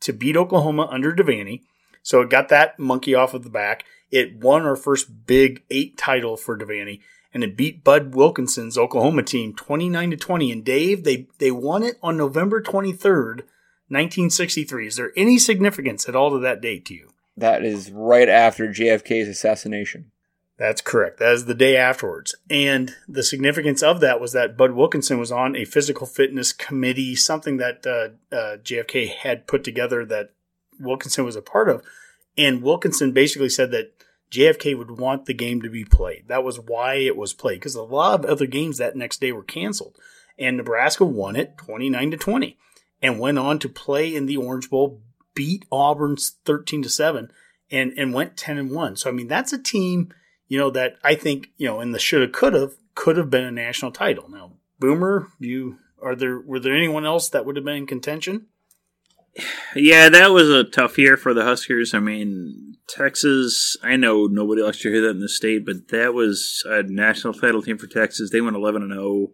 to beat Oklahoma under Devaney. So it got that monkey off of the back. It won our first big eight title for Devaney and it beat Bud Wilkinson's Oklahoma team 29 to 20. And Dave, they, they won it on November 23rd, 1963. Is there any significance at all to that date to you? That is right after JFK's assassination. That's correct. That is the day afterwards. And the significance of that was that Bud Wilkinson was on a physical fitness committee, something that uh, uh, JFK had put together that Wilkinson was a part of. And Wilkinson basically said that JFK would want the game to be played. That was why it was played because a lot of other games that next day were canceled. And Nebraska won it 29 to 20 and went on to play in the Orange Bowl, beat Auburn's 13 to 7 and and went 10 and 1. So I mean that's a team, you know, that I think, you know, in the shoulda coulda could have been a national title. Now, Boomer, you are there were there anyone else that would have been in contention? Yeah, that was a tough year for the Huskers. I mean, Texas, I know nobody likes to hear that in the state, but that was a national title team for Texas. They went 11 and 0.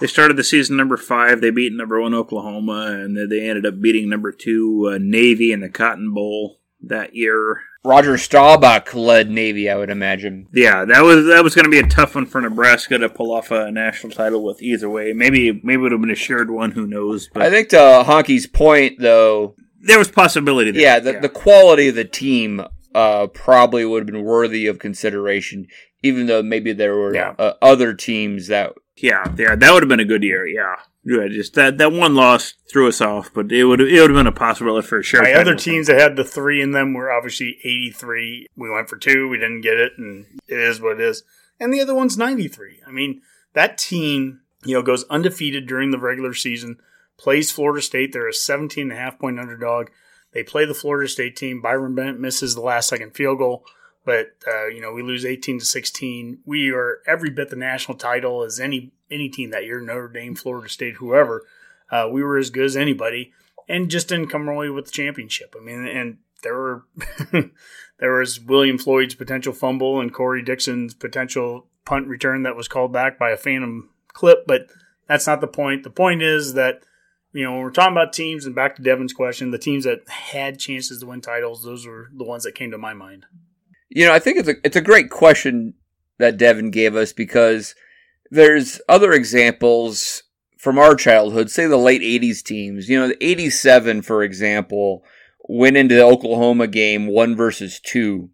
They started the season number five. They beat number one Oklahoma, and then they ended up beating number two uh, Navy in the Cotton Bowl that year. Roger Staubach led Navy, I would imagine. Yeah, that was that was going to be a tough one for Nebraska to pull off a national title with. Either way, maybe maybe it would have been a shared one. Who knows? But I think to Honke's point, though, there was possibility. There. yeah, the, the quality of the team uh, probably would have been worthy of consideration, even though maybe there were Yeah. uh, other teams that Yeah, yeah, that would have been a good year. Yeah, yeah. Just that that one loss threw us off, but it would it would have been a possibility for sure. My other teams that had the three in them were obviously 83. We went for two, we didn't get it, and it is what it is. And the other one's 93. I mean, that team, you know, goes undefeated during the regular season, plays Florida State. They're a 17 and a half point underdog. They play the Florida State team. Byron Bennett misses the last second field goal, but uh, you know we lose 18 to 16. We are every bit the national title as any any team that year. Notre Dame, Florida State, whoever. Uh, we were as good as anybody, and just didn't come away with the championship. I mean, and there were [LAUGHS] there was William Floyd's potential fumble and Corey Dixon's potential punt return that was called back by a phantom clip, but that's not the point. The point is that you know, when we're talking about teams, and back to Devin's question, the teams that had chances to win titles, those were the ones that came to my mind. You know, I think it's a it's a great question that Devin gave us because there's other examples from our childhood, say the late '80s teams. You know, the '87, for example, went into the Oklahoma game one versus two,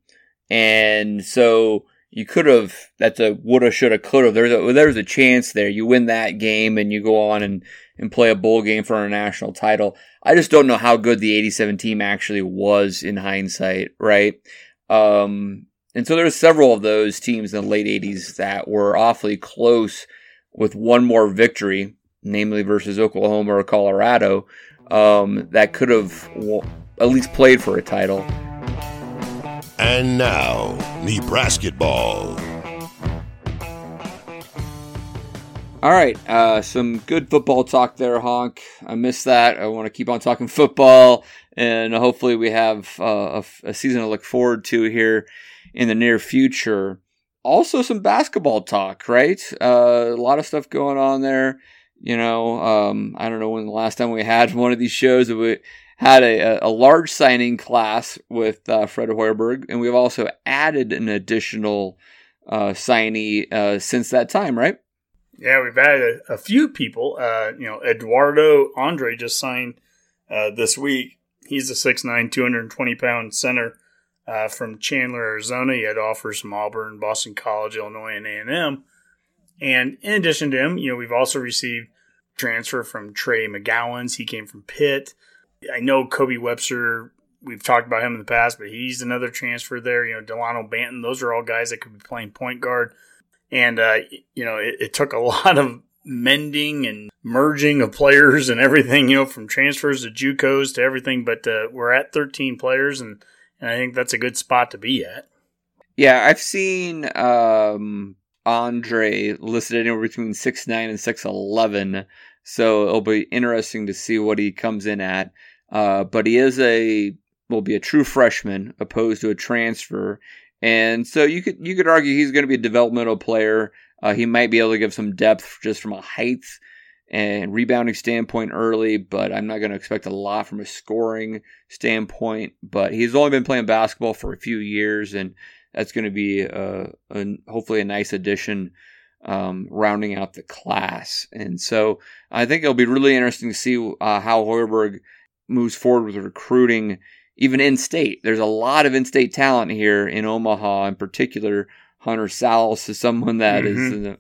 and so you could have that's a woulda, shoulda, coulda. There's a there's a chance there. You win that game and you go on and and play a bowl game for a national title. I just don't know how good the 87 team actually was in hindsight, right? Um, and so there's several of those teams in the late 80s that were awfully close with one more victory, namely versus Oklahoma or Colorado, um, that could have at least played for a title. And now, Nebrasketball. All right, uh, some good football talk there, Honk. I missed that. I want to keep on talking football, and hopefully, we have uh, a, season to look forward to here in the near future. Also, some basketball talk, right? Uh, a lot of stuff going on there. You know, um, I don't know when the last time we had one of these shows. Had a, a large signing class with uh, Fred Hoiberg, and we've also added an additional uh, signee uh, since that time, right? Yeah, we've had a, a few people. Uh, you know, Eduardo Andre just signed uh, this week. He's a 6'9", 220 pound center uh, from Chandler, Arizona. He had offers from Auburn, Boston College, Illinois, and A&M. And in addition to him, you know, we've also received transfer from Trey McGowens. He came from Pitt. I know Kobe Webster. We've talked about him in the past, but he's another transfer there. You know, Delano Banton. Those are all guys that could be playing point guard and uh, you know it, it, took a [LAUGHS] lot of mending and merging of players and everything. You know, from transfers to JUCOs to everything. But uh, we're at 13 players, and, and I think that's a good spot to be at. Yeah, I've seen um, Andre listed anywhere between six nine and six eleven, so it'll be interesting to see what he comes in at. Uh, but he is a will be a true freshman opposed to a transfer, and so you could you could argue he's going to be a developmental player. Uh, he might be able to give some depth just from a height and rebounding standpoint early, but I'm not going to expect a lot from a scoring standpoint. But he's only been playing basketball for a few years, and that's going to be a, a hopefully a nice addition um, rounding out the class. And so I think it'll be really interesting to see uh, how Hoiberg moves forward with recruiting even in state. There's a lot of in state talent here in Omaha, in particular. Hunter Sallis is someone that mm-hmm. is in the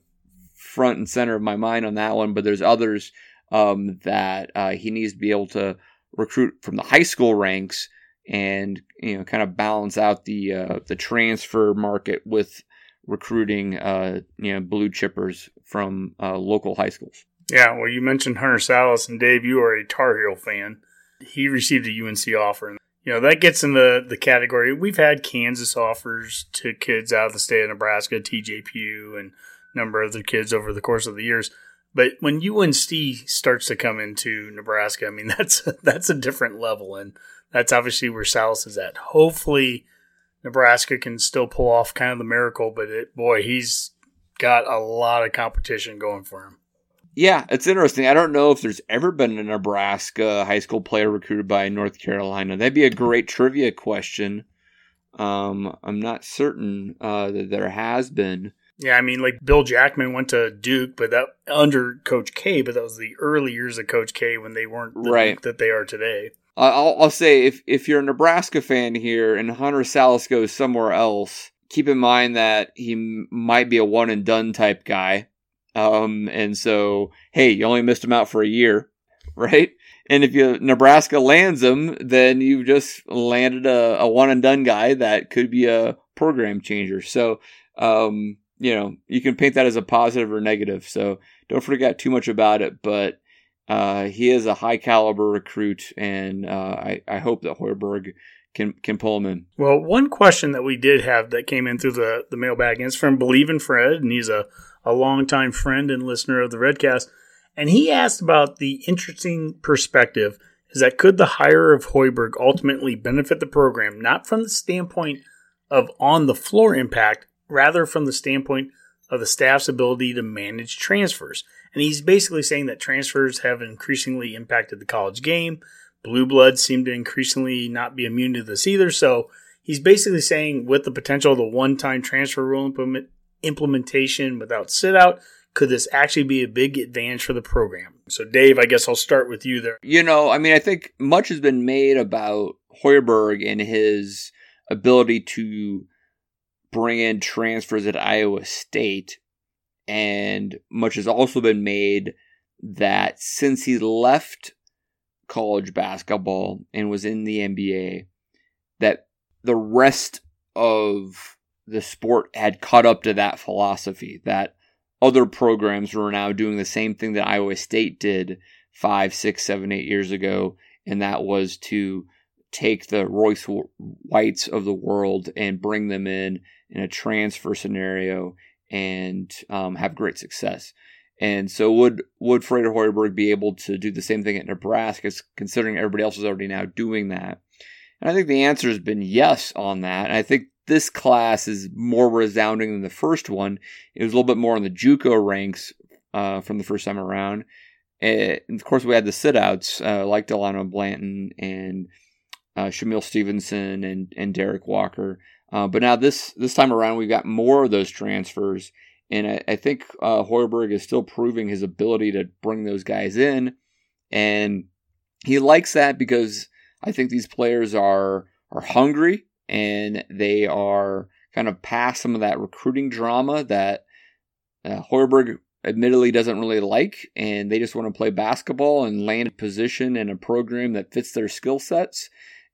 front and center of my mind on that one, but there's others um, that uh, he needs to be able to recruit from the high school ranks and you know kind of balance out the uh, the transfer market with recruiting uh, you know blue chippers from uh, local high schools. Yeah, well, you mentioned Hunter Sallis, and Dave, you are a Tar Heel fan. He received a UNC offer, And, you know that gets in the the category. We've had Kansas offers to kids out of the state of Nebraska, TJPU, and a number of other kids over the course of the years. But when UNC starts to come into Nebraska, I mean [LAUGHS] that's that's a different level, and that's obviously where Sallis is at. Hopefully, Nebraska can still pull off kind of the miracle, but it, boy, he's got a lot of competition going for him. Yeah, it's interesting. I don't know if there's ever been a Nebraska high school player recruited by North Carolina. That'd be a great trivia question. Um, I'm not certain uh, that there has been. Yeah, I mean, like Bill Jackman went to Duke, but that under Coach K, but that was the early years of Coach K when they weren't the right. Duke that they are today. I'll, I'll say if if you're a Nebraska fan here and Hunter Sallis goes somewhere else, keep in mind that he might be a one and done type guy. Um, and so, hey, you only missed him out for a year, [LAUGHS] right? And if you Nebraska lands him, then you've just landed a, a one and done guy that could be a program changer. So, um, you know, you can paint that as a positive or negative. So don't forget too much about it. But uh, he is a high caliber recruit, and uh, I, I hope that Hoiberg can can pull him in. Well, one question that we did have that came in through the, the mailbag is from Believe in Fred, and he's a, a longtime friend and listener of the Redcast. And he asked about the interesting perspective is that could the hire of Hoiberg ultimately benefit the program, not from the standpoint of on the floor impact, rather from the standpoint of the staff's ability to manage transfers. And he's basically saying that transfers have increasingly impacted the college game. Blue bloods seem to increasingly not be immune to this either. So he's basically saying with the potential of the one time transfer rule implement, implementation without sit out, could this actually be a big advantage for the program? So, Dave, I guess I'll start with you there. You know, I mean, I think much has been made about Hoiberg and his ability to bring in transfers at Iowa State. And much has also been made that since he left college basketball and was in the NBA, that the rest of the sport had caught up to that philosophy, that other programs were now doing the same thing that Iowa State did five, six, seven, eight years ago, and that was to take the Royce Whites of the world and bring them in in a transfer scenario and um, have great success. And so would would Fred Hoiberg be able to do the same thing at Nebraska, considering everybody else is already now doing that? And I think the answer has been yes on that. And I think this class is more resounding than the first one. It was a little bit more in the JUCO ranks uh, from the first time around. And of course, we had the sit-outs uh, like Delano Banton and uh, Shamiel Stevenson and and Derek Walker. Uh, but now this this time around, we've got more of those transfers, and I, I think uh, Hoiberg is still proving his ability to bring those guys in, and he likes that because I think these players are are hungry and they are kind of past some of that recruiting drama that uh, Hoiberg admittedly doesn't really like, and they just want to play basketball and land a position in a program that fits their skill sets.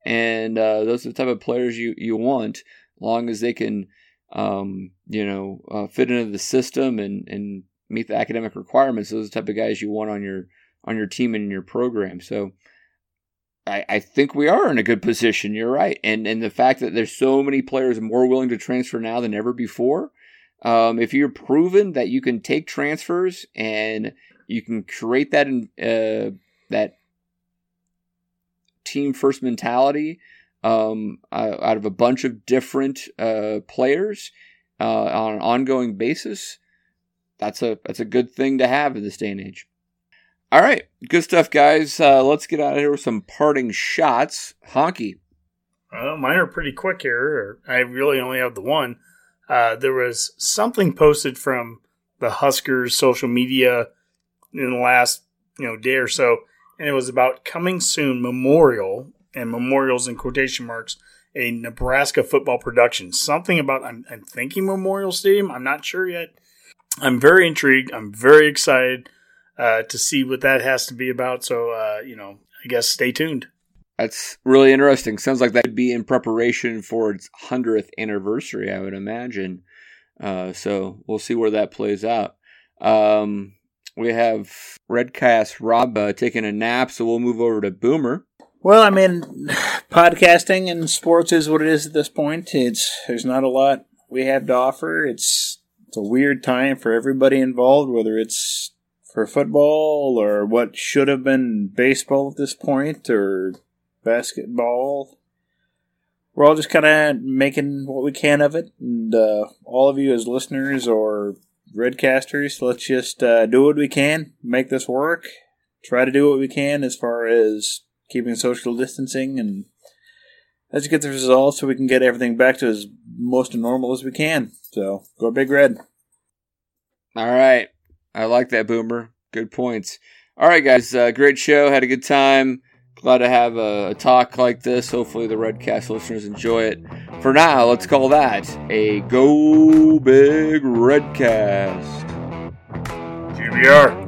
And uh, those are the type of players you, you want, long as they can, um, you know, uh, fit into the system and, and meet the academic requirements. Those are the type of guys you want on your on your team and in your program. So I, I think we are in a good position. You're right, and and the fact that there's so many players more willing to transfer now than ever before. Um, if you're proven that you can take transfers and you can create that uh, that team first mentality um, out of a bunch of different uh, players uh, on an ongoing basis, that's a that's a good thing to have in this day and age. All right, good stuff, guys. Uh, let's get out of here with some parting shots. Honke. Well, mine are pretty quick here. I really only have the one. Uh, there was something posted from the Huskers social media in the last you know day or so, and it was about coming soon memorial and memorials in quotation marks a Nebraska football production. Something about I'm, I'm thinking Memorial Stadium. I'm not sure yet. I'm very intrigued. I'm very excited uh, to see what that has to be about. So, uh, you know, I guess stay tuned. That's really interesting. Sounds like that would be in preparation for its 100th anniversary, I would imagine. Uh, so we'll see where that plays out. Um, we have Redcast Rob uh, taking a nap, so we'll move over to Boomer. Well, I mean, [SIGHS] podcasting and sports is what it is at this point. It's there's not a lot we have to offer. It's it's a weird time for everybody involved, whether it's for football or what should have been baseball at this point or basketball. We're all just kind of making what we can of it, and uh, all of you as listeners or redcasters, let's just uh, do what we can, make this work. Try to do what we can as far as keeping social distancing, and let's get the results so we can get everything back to as most normal as we can. So go big red. All right. I like that, Boomer. Good points. All right, guys. Uh, great show. Had a good time. Glad to have a, a, talk like this. Hopefully, the Redcast listeners enjoy it. For now, let's call that a Go Big Redcast. GBR.